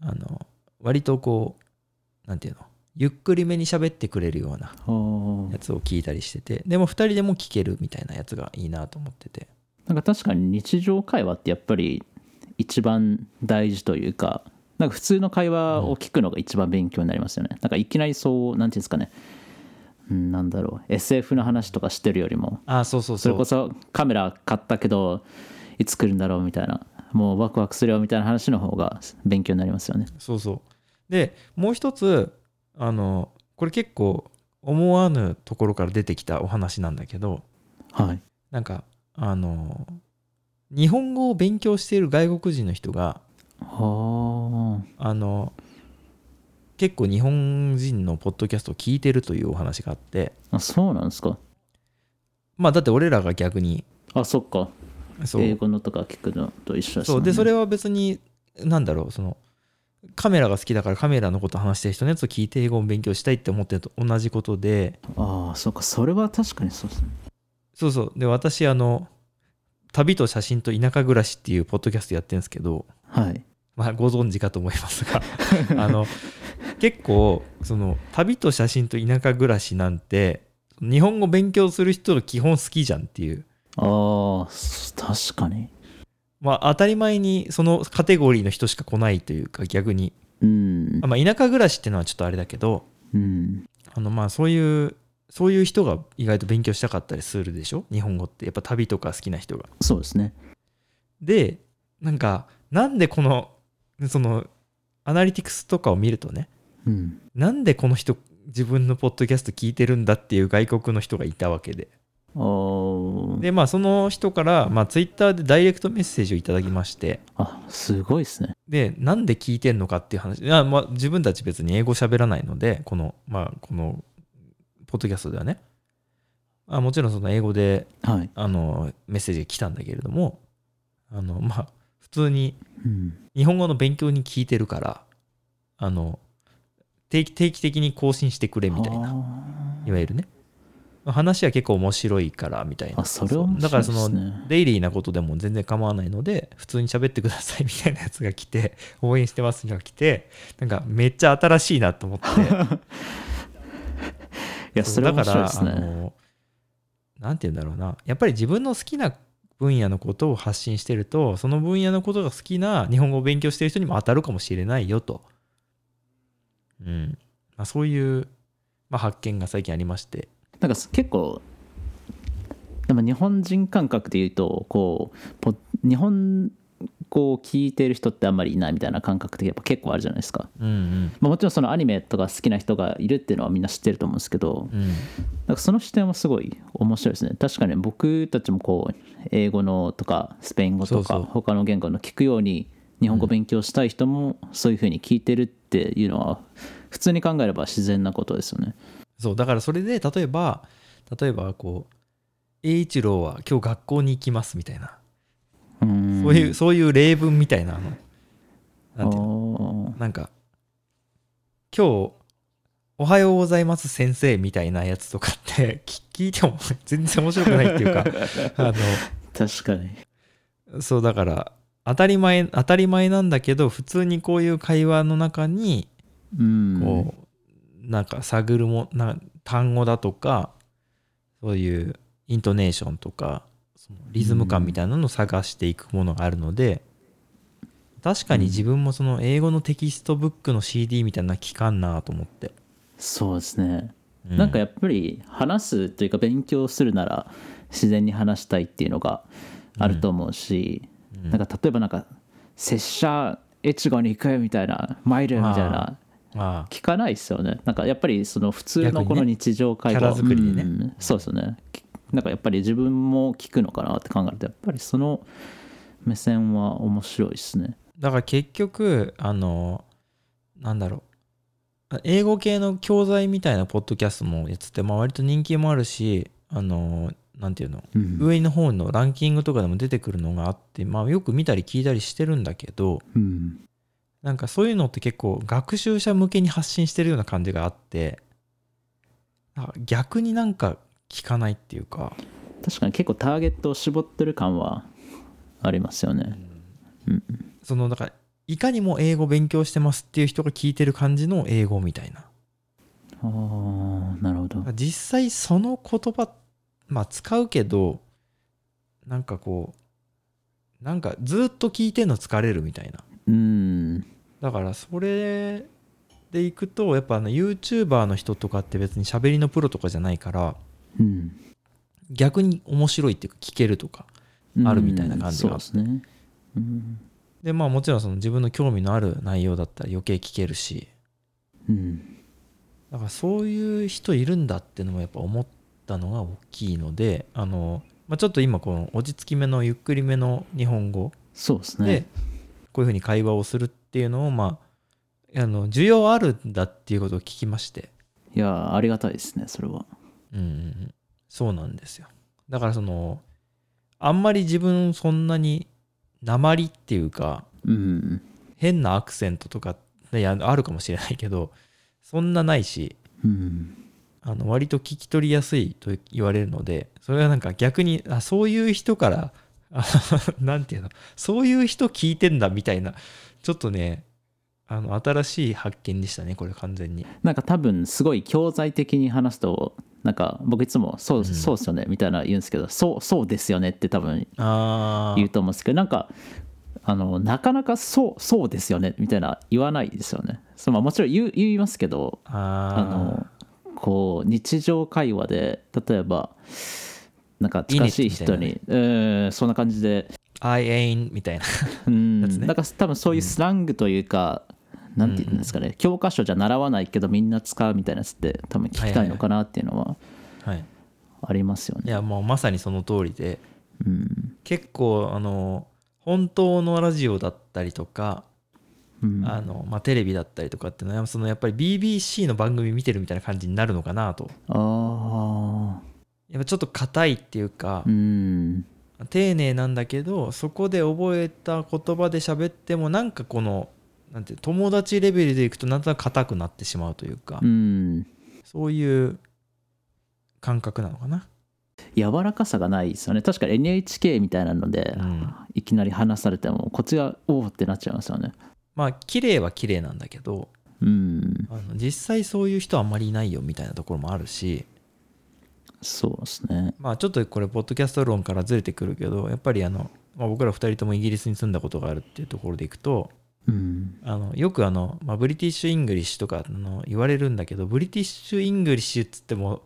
あの割とこうなんていうの？ゆっくりめに喋ってくれるようなはあやつを聞いたりしててでも2人でも聞けるみたいなやつがいいなと思ってて。なんか確かに日常会話ってやっぱり一番大事というかなんか普通の会話を聞くのが一番勉強になりますよね、なんかいきなりそうなんていうんですかね。うんなんだろう。SF の話とかしてるよりも。あそうそうそれこそカメラ買ったけどいつ来るんだろうみたいな。もうワクワクするよみたいな話の方が勉強になりますよね。そうそう。でもう一つあのこれ結構思わぬところから出てきたお話なんだけどはい。なんかあの日本語を勉強している外国人の人がはあの結構日本人のポッドキャストを聞いてるというお話があって。ああそうなんですか。まあだって俺らが逆に。あそっか。そう。英語のとか聞くのと一緒ですそもね。う。んでそれは別になんだろうそのカメラが好きだからカメラのこと話してる人のやつを聞いて英語を勉強したいって思ってると同じことで。ああそっか。それは確かにそうですね。そうそう。で私あの旅と写真と田舎暮らしっていうポッドキャストやってるんですけど。はい。まあご存知かと思いますが。あの結構その旅と写真と田舎暮らしなんて日本語勉強する人が基本好きじゃんっていう。ああ確かに。まあ当たり前にそのカテゴリーの人しか来ないというか逆に。うん。あまあ田舎暮らしっていうのはちょっとあれだけどうん。あのまあそういうそういう人が意外と勉強したかったりするでしょ？日本語って。やっぱ旅とか好きな人が。そうですね。でなんかなんでこのそのアナリティクスとかを見るとねうん。なんでこの人自分のポッドキャスト聞いてるんだっていう外国の人がいたわけで。でまあその人から、まあ、ツイッターでダイレクトメッセージをいただきまして。あすごいですね。でなんで聞いてんのかっていう話。あ、まあ、自分たち別に英語喋らないのでこのまあこのポッドキャストではね。あもちろんその英語ではい、あのメッセージが来たんだけれどもあのまあ普通にうん、日本語の勉強に聞いてるからあの定期定期的に更新してくれみたいな。ないわゆるね。話は結構面白いからみたいな。あそれは面だからそのデイリーなことでも全然構わないので普通に喋ってくださいみたいなやつが来て 応援してますが来てなんかめっちゃ新しいなと思って。いやそれね。だからあのなんて言うんだろうな。やっぱり自分の好きな分野のことを発信してるとその分野のことが好きな日本語を勉強してる人にも当たるかもしれないよと、うん。まあ、そういう、まあ、発見が最近ありまして。なんか結構でも日本人感覚で言うとこうポ日本語を聞いてる人ってあんまりいないみたいな感覚ってやっぱ結構あるじゃないですか、うんうん。まあ、もちろんそのアニメとか好きな人がいるっていうのはみんな知ってると思うんですけどうん。なんかその視点はすごい面白いですね。確かに僕たちもこう英語のとかスペイン語とか他の言語の聞くように日本語勉強したい人もそういうふうに聞いてるっていうのは普通に考えれば自然なことですよね。そうだからそれで例えば例えばこう栄一郎は今日学校に行きますみたいな、うん。そういうそういう例文みたいなあの。なんていうの？のなんか今日おはようございます先生みたいなやつとかって 聞聞いても全然面白くないっていうか。あ確かに。のそうだから当たり前当たり前なんだけど普通にこういう会話の中にうん。こう、なんか探るもな単語だとかそういうイントネーションとかそのリズム感みたいなのを探していくものがあるので、確かに自分もその英語のテキストブックの CD みたいなの聞かんなと思って、そうですね、うなんかやっぱり話すというか勉強するなら自然に話したいっていうのがあると思うし、うんなんか例えばなんか「拙者越後に行くよ」みたいな「参る」みたいなあ聞かないですよね。なんかやっぱりその普通のこの日常会話作りでね。うん。そうですよね。きなんかやっぱり自分も聞くのかなって考えるとやっぱりその目線は面白いですね。だから結局あのなんだろう。英語系の教材みたいなポッドキャストもやつって、まあ、割と人気もあるしあのなんていうの？うん。上の方のランキングとかでも出てくるのがあって、まあ、よく見たり聞いたりしてるんだけどうん。なんかそういうのって結構学習者向けに発信してるような感じがあってあ逆になんか聞かないっていうか、確かに結構ターゲットを絞ってる感はありますよね。うん。そのだからいかにも英語勉強してますっていう人が聞いてる感じの英語みたいな。ああなるほど。実際その言葉まあ使うけどなんかこうなんかずっと聞いてんの疲れるみたいな。うん。だからそれでいくとやっぱあの YouTuber の人とかって別に喋りのプロとかじゃないからうん。逆に面白いっていうか聞けるとかあるみたいな感じがうんそうですね。うん。でまあもちろんその自分の興味のある内容だったら余計聞けるし。うん。だからそういう人いるんだってのもやっぱ思ったのが大きいのであの、まあ、ちょっと今この落ち着きめのゆっくりめの日本語そうですでねこういうふうに会話をするっていうのをまああの需要あるんだっていうことを聞きまして。いやありがたいですねそれは。うんうんうん。そうなんですよ。だからそのあんまり自分そんなに鉛っていうかうん変なアクセントとかいやあるかもしれないけどそんなないしうんあの割と聞き取りやすいと言われるのでそれはなんか逆にあそういう人からあ なんていうのそういう人聞いてんだみたいなちょっとねあの新しい発見でしたねこれ完全に。なんか多分すごい教材的に話すとなんか僕いつもそう,、そうですよねみたいな言うんですけどそうそうですよねって多分あ言うと思うんですけどなんかあのなかなかそうそうですよねみたいな言わないですよね。そう、まあ、もちろん言う言いますけどああのこう日常会話で例えばなんか近しい人にうんそんな感じで。I ain't みたいな。うん。から多分そういうスラングというか、なんて言うんですかね、教科書じゃ習わないけどみんな使うみたいなやつって多分聞きたいのかなっていうのははいありますよね。いやもうまさにその通りで。うん。結構あの本当のラジオだったりとか、うんあのまあ、テレビだったりとかっていうのはそのやっぱり BBC の番組見てるみたいな感じになるのかなと。あやっぱちょっと硬いっていうかあ、うん。丁寧なんだけどそこで覚えた言葉で喋ってもなんかこのなんて友達レベルでいくとなんとなく硬くなってしまうというか、うん。そういう感覚なのかな。柔らかさがないですよね。確かに NHK みたいなので、うん。いきなり話されてもこっちがおおってなっちゃいますよね。まあ綺麗は綺麗なんだけどうんあの実際そういう人はあんまりいないよみたいなところもあるしそうですね。まあちょっとこれポッドキャスト論からずれてくるけどやっぱりあの、まあ、僕ら2人ともイギリスに住んだことがあるっていうところでいくとうんあのよくあの、まあ、 British English とかあの言われるんだけど British English っつっても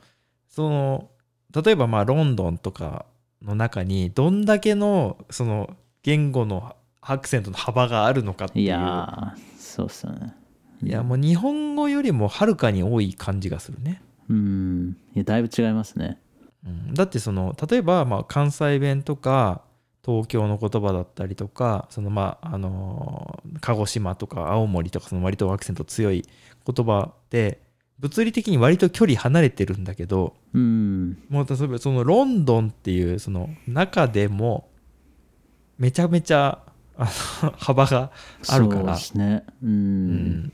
その例えばまあロンドンとかの中にどんだけのその言語のアクセントの幅があるのかっていう。いやーそうっすよね。いやもう日本語よりもはるかに多い感じがするね、うん。いやだいぶ違いますね。うん、だってその例えばまあ関西弁とか東京の言葉だったりとかそのまああのー鹿児島とか青森とかその割とアクセント強い言葉って物理的に割と距離離れてるんだけどうん。もう例えばそのロンドンっていうその中でもめちゃめちゃあの幅があるから。そうですね。うん、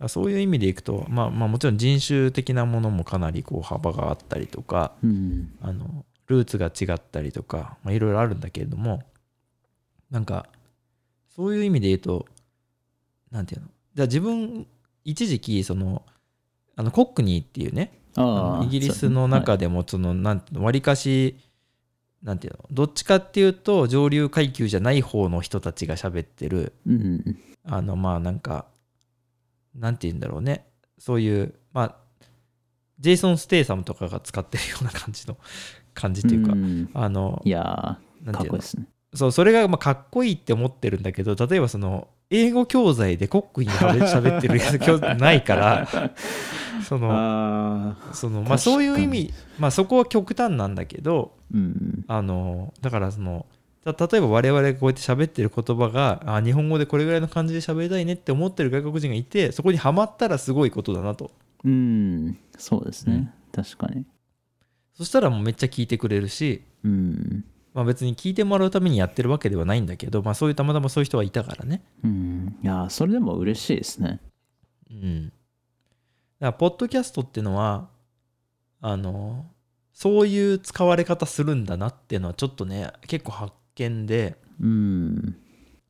うん。そういう意味でいくと、まあ、まあもちろん人種的なものもかなりこう幅があったりとかうん。あのルーツが違ったりとかまあいろいろあるんだけれどもなんかそういう意味で言うとなんていうの？じゃあ自分一時期そのあのコックニーっていうねイギリスの中でもそのなんわりかしなんていうの？どっちかっていうと上流階級じゃない方の人たちが喋ってる。うんあのまあなんかなんて言うんだろうね。そういうまあジェイソン・ステイサムとかが使ってるような感じの感じっていうか、んあのいやーかなんていうの？っこいいですね。そうそれがまあかっこいいって思ってるんだけど例えばその英語教材でコックに喋ってる教材 ないからそのそのまあそういう意味まあそこは極端なんだけどうんあのだからそのた例えば我々がこうやって喋ってる言葉があ日本語でこれぐらいの感じで喋りたいねって思ってる外国人がいてそこにはまったらすごいことだなと。うん。そうですね、確かに。そしたらもうめっちゃ聞いてくれるし、うんまあ、別に聞いてもらうためにやってるわけではないんだけど、まあ、そういうたまたまそういう人はいたからね。うん。いやーそれでも嬉しいですね。うん。だからポッドキャストっていうのはあのそういう使われ方するんだなっていうのはちょっとね結構発見で。うん。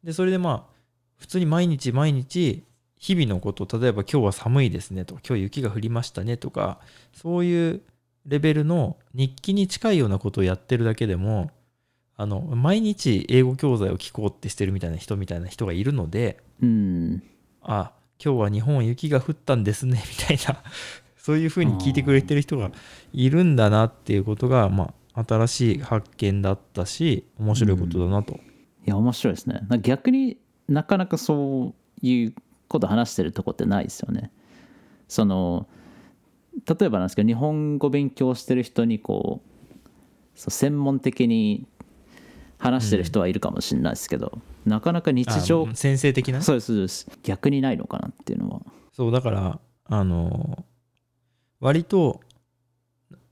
でそれでまあ普通に毎日毎日日々のこと例えば今日は寒いですねとか今日雪が降りましたねとかそういうレベルの日記に近いようなことをやってるだけでもあの毎日英語教材を聞こうってしてるみたいな人みたいな人がいるのでうん。あ今日は日本は雪が降ったんですね みたいなそういうふうに聞いてくれてる人がいるんだなっていうことがまあ新しい発見だったし面白いことだなと。いや面白いですね。逆になかなかそういうこと話してるとこってないですよね。その例えばなんですけど日本語勉強してる人にこうそう専門的に話してる人はいるかもしれないですけど、なかなか日常あ先生的な？ねそうですそうです。逆にないのかなっていうのは。そうだからあの割と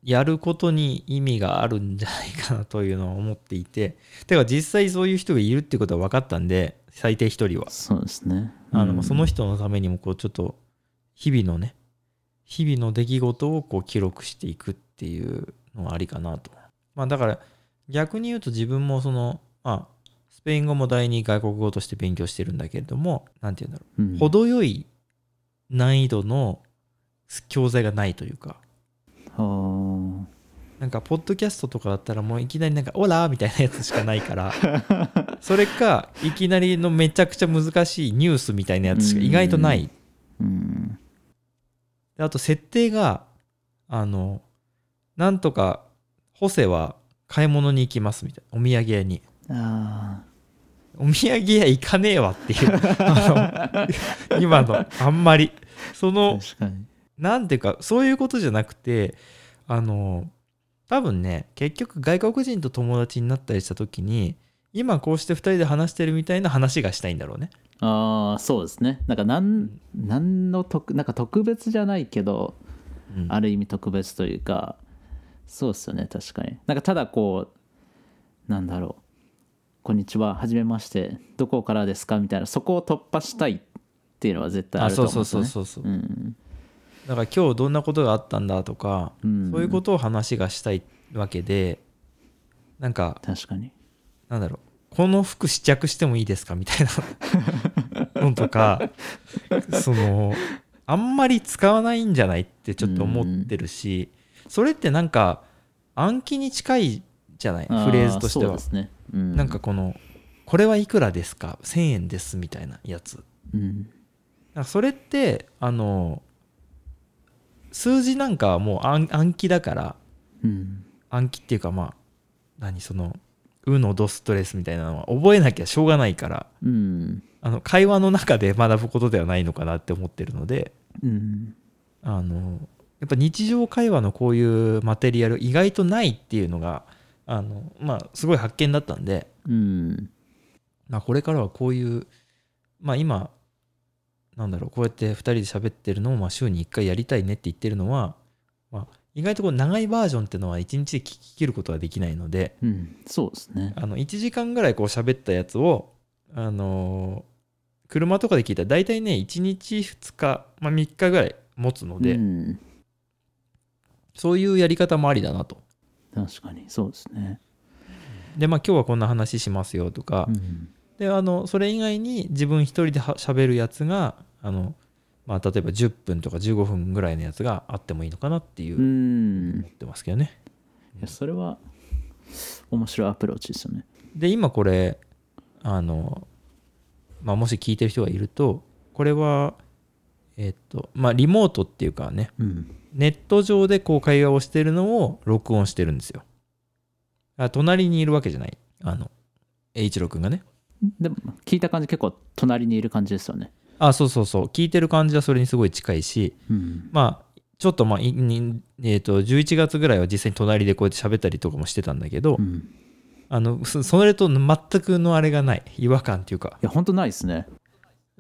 やることに意味があるんじゃないかなというのは思っていててか実際そういう人がいるってことは分かったんで最低一人は。そうですね。あの、うん。その人のためにもこうちょっと日々のね日々の出来事をこう記録していくっていうのはありかなと。まあだから逆に言うと自分もそのまあスペイン語も第二外国語として勉強してるんだけれどもなんて言うんだろう。うん。程よい難易度の教材がないというか。あー。なんかポッドキャストとかだったらもういきなりなんか「オラ!」みたいなやつしかないから。それかいきなりのめちゃくちゃ難しいニュースみたいなやつしか意外とない。うん。であと設定があのなんとかホセは買い物に行きますみたいな。お土産屋に。あお土産屋行かねえわっていう。あの今のあんまり。そーの確かに。なんていうかそういうことじゃなくてあの多分ね結局外国人と友達になったりした時に今こうして2人で話してるみたいな話がしたいんだろうね。ああそうですね。なんかなん。なんの特なんか特別じゃないけどうん。ある意味特別というかそうですよね確かに。なんかただこうなんだろう「こんにちははじめまして。どこからですか?」みたいな。そこを突破したいっていうのは絶対ああるとそうそう思うんですよね。そうそうそう。うん。だから今日どんなことがあったんだとか、うん。そういうことを話がしたいわけでなんか確かに。なんだろう。この服試着してもいいですかみたいな。のとかそのあんまり使わないんじゃないってちょっと思ってるし、それってなんか暗記に近いじゃない？フレーズとしては。ね、うん、なんかこの「これはいくらですか ?1000 円です」みたいなやつ。うん。なんかそれってあの数字なんかはもう暗暗記だからうん。暗記っていうかまあ何？そのうのドストレスみたいなのは覚えなきゃしょうがないからうん。あの会話の中で学ぶことではないのかなって思ってるのでうん。あのやっぱ日常会話のこういうマテリアル意外とないっていうのがあのまあすごい発見だったんで、うん。まあ、これからはこういうまあ今なんだろうこうやって2人で喋ってるのをまあ週に1回やりたいねって言ってるのは、まあ、意外とこう長いバージョンっていうのは1日で聞き切ることはできないのでうん。そうですね。あの1時間ぐらいこう喋ったやつをあのー車とかで聞いたら大体ね1日2日、まあ、3日ぐらい持つので、うんそういうやり方もありだなと。確かにそうですね。でまあ今日はこんな話しますよとか、うん。であのそれ以外に自分一人では喋るやつがあの、まあ、例えば10分とか15分ぐらいのやつがあってもいいのかなっていうう思んってますけどね。いやそれは面白いアプローチですよね。で今これあの、まあ、もし聞いてる人がいるとこれはえっとまあリモートっていうかね。うんネット上でこう会話をしてるのを録音してるんですよ。あ隣にいるわけじゃない。あの、栄一郎くんがね。でも聞いた感じ結構隣にいる感じですよねあ、そうそうそう。聞いてる感じはそれにすごい近いし、うんまあ、ちょっとまあ、えっ、と、11月ぐらいは実際に隣でこうやって喋ったりとかもしてたんだけど、うんあの、そそれと全くのあれがない。違和感っていうか、いや本当ないですね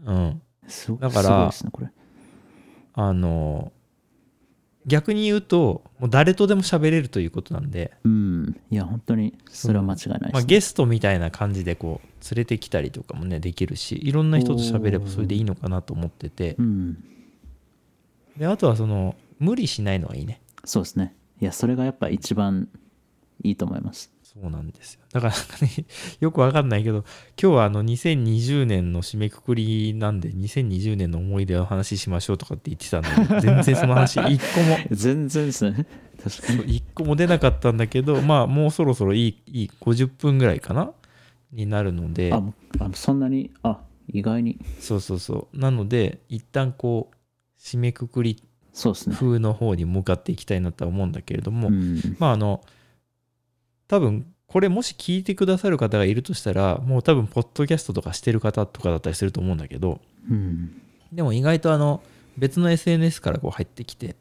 うん。だからねあの、逆に言うと、もう誰とでも喋れるということなんで、うん。いや本当にそれは間違いないまあ、です、ね。ゲストみたいな感じでこう連れてきたりとかもねできるしいろんな人と喋ればそれでいいのかなと思ってて。うん。であとはその無理しないのがいいね。そうですね。いやそれがやっぱ一番いいと思いますそうなんですよ。だからね よくわかんないけど今日はあの2020年の締めくくりなんで2020年の思い出の話しましょうとかって言ってたんで全然その話 一個も。全然ですね。確かに。一個も出なかったんだけどまあもうそろそろいいいい50分ぐらいかな？になるので。ああそんなに？あ意外に。そうそうそう。なので一旦こう締めくくりそうですね。風の方に向かっていきたいなとは思うんだけれども、うん。まああの多分これもし聞いてくださる方がいるとしたらもう多分ポッドキャストとかしてる方とかだったりすると思うんだけどうん。でも意外とあの別の SNS からこう入ってきて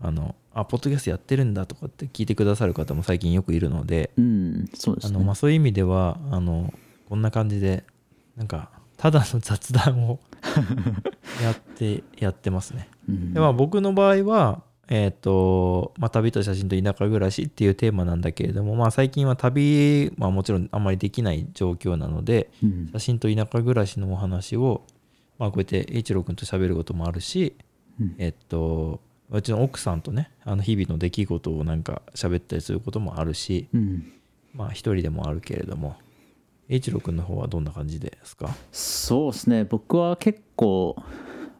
あのあポッドキャストやってるんだとかって聞いてくださる方も最近よくいるのでうんそうですね。あの、まあ、そういう意味ではあのこんな感じでなんかただの雑談を やってやってますね。うん。でまあ僕の場合は、えっ、と、まあ、旅と写真と田舎暮らしっていうテーマなんだけれども、まあ最近は旅はもちろんあんまりできない状況なので、うん。写真と田舎暮らしのお話を、まあこうやって栄一郎君と喋ることもあるし、うん。えっと、うちの奥さんとね、あの日々の出来事をなんか喋ったりすることもあるし、うん。まあ一人でもあるけれども、栄一郎君の方はどんな感じですか？そうですね。僕は結構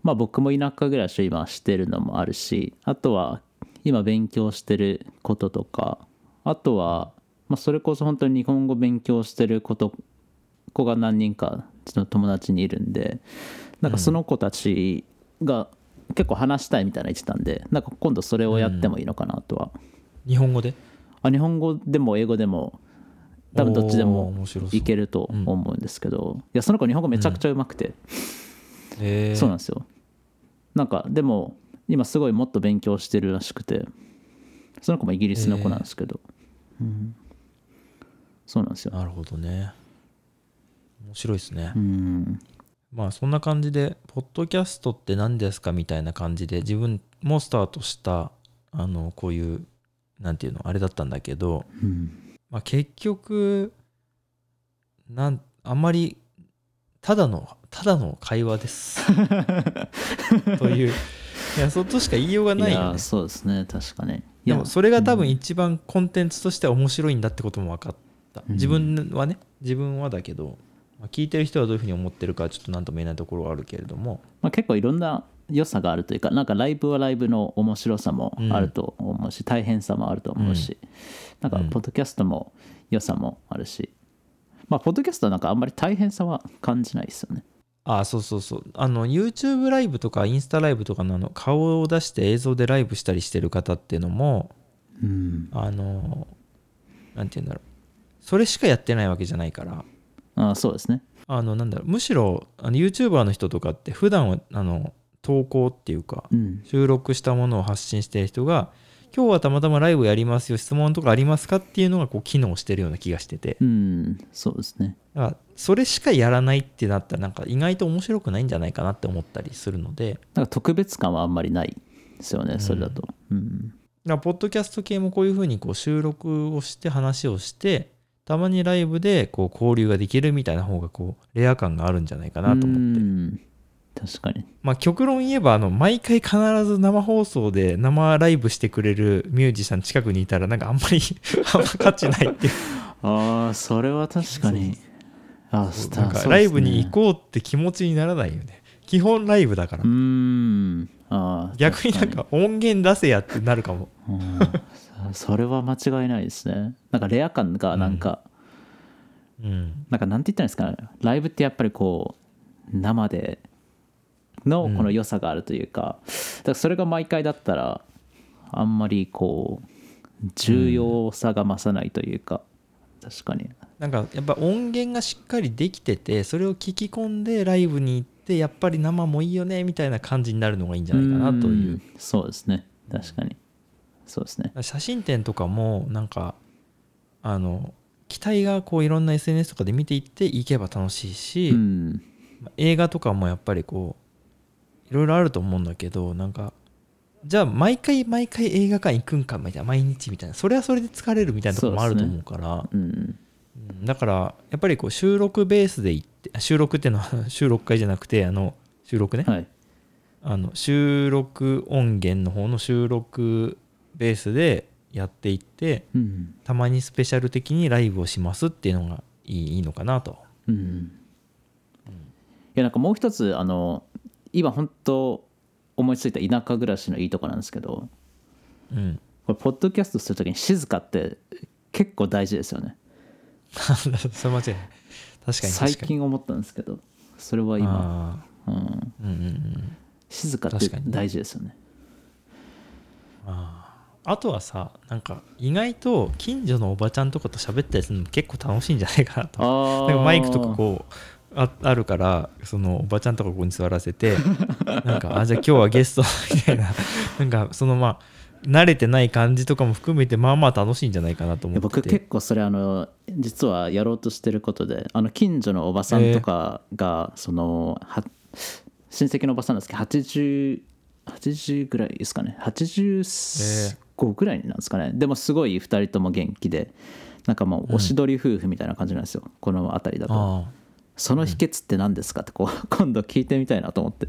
まあ僕も田舎暮らしを今してるのもあるしあとは今勉強してることとかあとは、まあ、それこそ本当に日本語勉強してること子が何人かうちの友達にいるんでなんかその子たちが結構話したいみたいな言ってたんでなんか今度それをやってもいいのかなとは、日本語で？あ日本語でも英語でも多分どっちでもいけると思うんですけど、いやその子日本語めちゃくちゃうまくて、えー。そうなんですよなんかでも今すごいもっと勉強してるらしくてその子もイギリスの子なんですけど、うん。そうなんですよ。なるほどね。面白いですね。うん。まあそんな感じで、ポッドキャストって何ですかみたいな感じで、自分もスタートした、あの、こういう、なんていうの、あれだったんだけど、うん。まあ結局、なん、あんまり、ただの、ただの会話です。という、いや、そとしか言いようがいないよね。や。そうですね。確かに。でもそれが多分一番コンテンツとしては面白いんだってことも分かった。うん。自分はね、自分はだけど、まあ聞いてる人はどういうふうに思ってるかちょっと何とも言えないところはあるけれども、まあ、結構いろんな良さがあるというかなんかライブはライブの面白さもあると思うし、大変さもあると思うし、なんかうん。ポッドキャストも良さもあるし、まあポッドキャストはなんかあんまり大変さは感じないですよねああ、そうそうそう。あの、YouTube ライブとかインスタライブとかのあの顔を出して映像でライブしたりしてる方っていうのも、うん。あの、なんて言うんだろう。それしかやってないわけじゃないから。あそうですね。あのなんだろう。むしろあの YouTuber の人とかって普段はあの投稿っていうかうん。収録したものを発信してる人が今日はたまたまライブやりますよ質問とかありますかっていうのがこう機能してるような気がしてて。うん。そうですね。だからそれしかやらないってなったらなんか意外と面白くないんじゃないかなって思ったりするので。なんか特別感はあんまりないですよねそれだと。うん。だポッドキャスト系もこういうふうにこう収録をして話をしてたまにライブでこう交流ができるみたいな方がこうレア感があるんじゃないかなと思って。うん。確かに。まあ極論言えばあの毎回必ず生放送で生ライブしてくれるミュージシャン近くにいたらなんかあんまり あんま価値ないっていう。ああそれは確かにあスタなんかライブに行こうって気持ちにならないよね。基本ライブだから。うーん。あー逆になんか音源出せやってなるかも。うん。それは間違いないですね。なんかレア感がなんか、うん。なんかなんて言ったんですかね。ライブってやっぱりこう生でのこの良さがあるというか,、だからそれが毎回だったらあんまりこう重要さが増さないというか、確かになんかやっぱ音源がしっかりできててそれを聞き込んでライブに行ってやっぱり生もいいよねみたいな感じになるのがいいんじゃないかなという。うんそうですね。確かに。そうですね。写真展とかもなんかあの期待がこういろんな SNS とかで見ていって行けば楽しいし、うん。映画とかもやっぱりこういろいろあると思うんだけどなんかじゃあ毎回毎回映画館行くんかみたいな毎日みたいなそれはそれで疲れるみたいなところもあると思うからだからやっぱりこう収録ベースで行って 収録っていうのは 収録会じゃなくてあの収録ね、はい。あの収録音源の方の収録ベースでやっていってうんたまにスペシャル的にライブをしますっていうのがいいいいのかなと。うんいやなんかもう一つあの今本当思いついた田舎暮らしのいいとこなんですけどうん、これポッドキャストするときに静かって結構大事ですよね それ間違いない。確かに最。近思ったんですけどそれは今、うん、うんうんうん。静かって大事ですよね。あー。あとはさなんか意外と近所のおばちゃんとかと喋ったりするのも結構楽しいんじゃないかなと。あなんかマイクとかこうああるからそのおばちゃんとかここに座らせてなんかあじゃあ今日はゲストみたいな。なんかそのまあ慣れてない感じとかも含めてまあまあ楽しいんじゃないかなと思ってて。結構それあの実はやろうとしてることであの近所のおばさんとかが、そのは親戚のおばさんなんですけど80 80ぐらいですかね。85ぐらいなんですかね、でもすごい2人とも元気でなんかもうおしどり夫婦みたいな感じなんですよ、この辺りだと。あその秘訣って何ですか？ってこう今度聞いてみたいなと思って。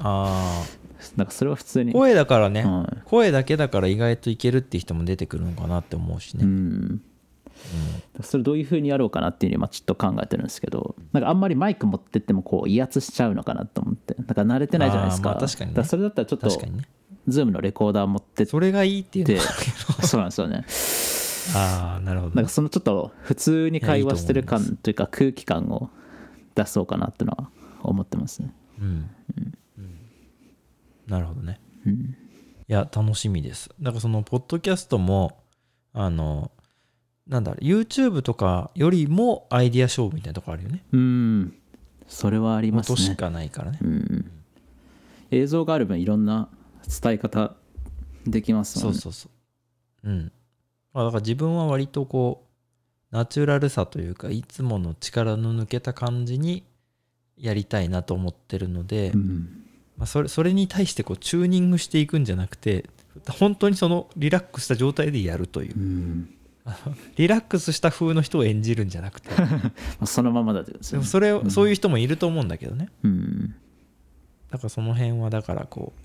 ああなんかそれは普通に。声だからね、はい声だけだから意外といけるっていう人も出てくるのかなって思うしね、うん。それどういうふうにやろうかなっていうのを今ちょっと考えてるんですけどなんかあんまりマイク持ってってもこう威圧しちゃうのかなと思って。なんか慣れてないじゃないですか。確かにね。だらそれだったらちょっとズームのレコーダー持ってっそれがいいっていう そうなんですよね。ああなるほど。なんかそのちょっと普通に会話してる感というか空気感を出そうかなっていうのは思ってますね。うん、なるほどね。うん。いや楽しみです。だからそのポッドキャストもあのなんだろう YouTube とかよりもアイディア勝負みたいなとこあるよね。うん。それはありますね。音しかないからね。うん。映像がある分いろんな伝え方できますもんね。そうそうそう。うん。まあだから自分は割とこうナチュラルさというかいつもの力の抜けた感じにやりたいなと思ってるので、うんまあ、それそれに対してこうチューニングしていくんじゃなくて本当にそのリラックスした状態でやるという。うん。リラックスした風の人を演じるんじゃなくて。まあそのままだってことでそれを、うん。そういう人もいると思うんだけどね。うん。だからその辺はだからこう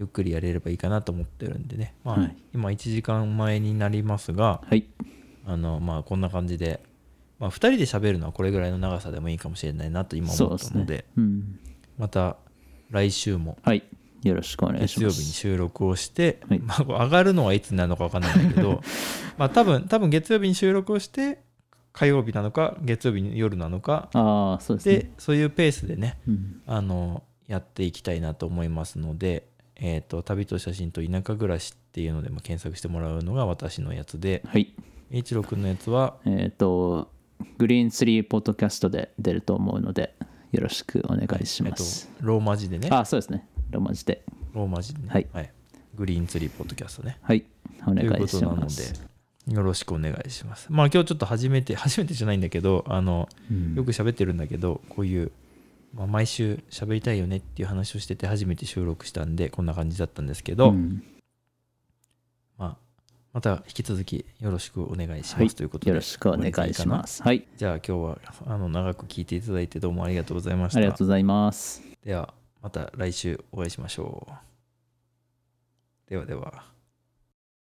ゆっくりやれればいいかなと思ってるんでね、まあはい。今1時間前になりますがはい。あのまあこんな感じで、まあ、2人で喋るのはこれぐらいの長さでもいいかもしれないなと今思ったので。うん。また来週も。はい。よろしくお願いし月曜ます日に収録をして、はい。まあ、上がるのはいつになるのか分かんないんだけど まあ多分多分月曜日に収録をして火曜日なのか月曜日の夜なのかああそうですね。でそういうペースでねうん。あのやっていきたいなと思いますので、えー、と旅と写真と田舎暮らしっていうのでも検索してもらうのが私のやつで、はい。H ロ君のやつはえっ、と、グリーンツリーポッドキャストで出ると思うので、よろしくお願いしえっとます。ローマ字でねあ、そうですね。ローマ字で。ローマ字でねはいグリーンツリーポッドキャストねはい。お願いしことなのでます。よろしくお願いしますまあ今日ちょっと初めて 初めてじゃないんだけどあのうんよく喋ってるんだけどこういう、まあ、毎週喋りたいよねっていう話をしてて初めて収録したんでこんな感じだったんですけど、うんまあ、また引き続きよろしくお願いします、はいということでよろしくお願いします。はい。じゃあ今日はあの長く聞いていただいてどうもありがとうございましたありがとうございます。ではまた来週お会いしましょうではでは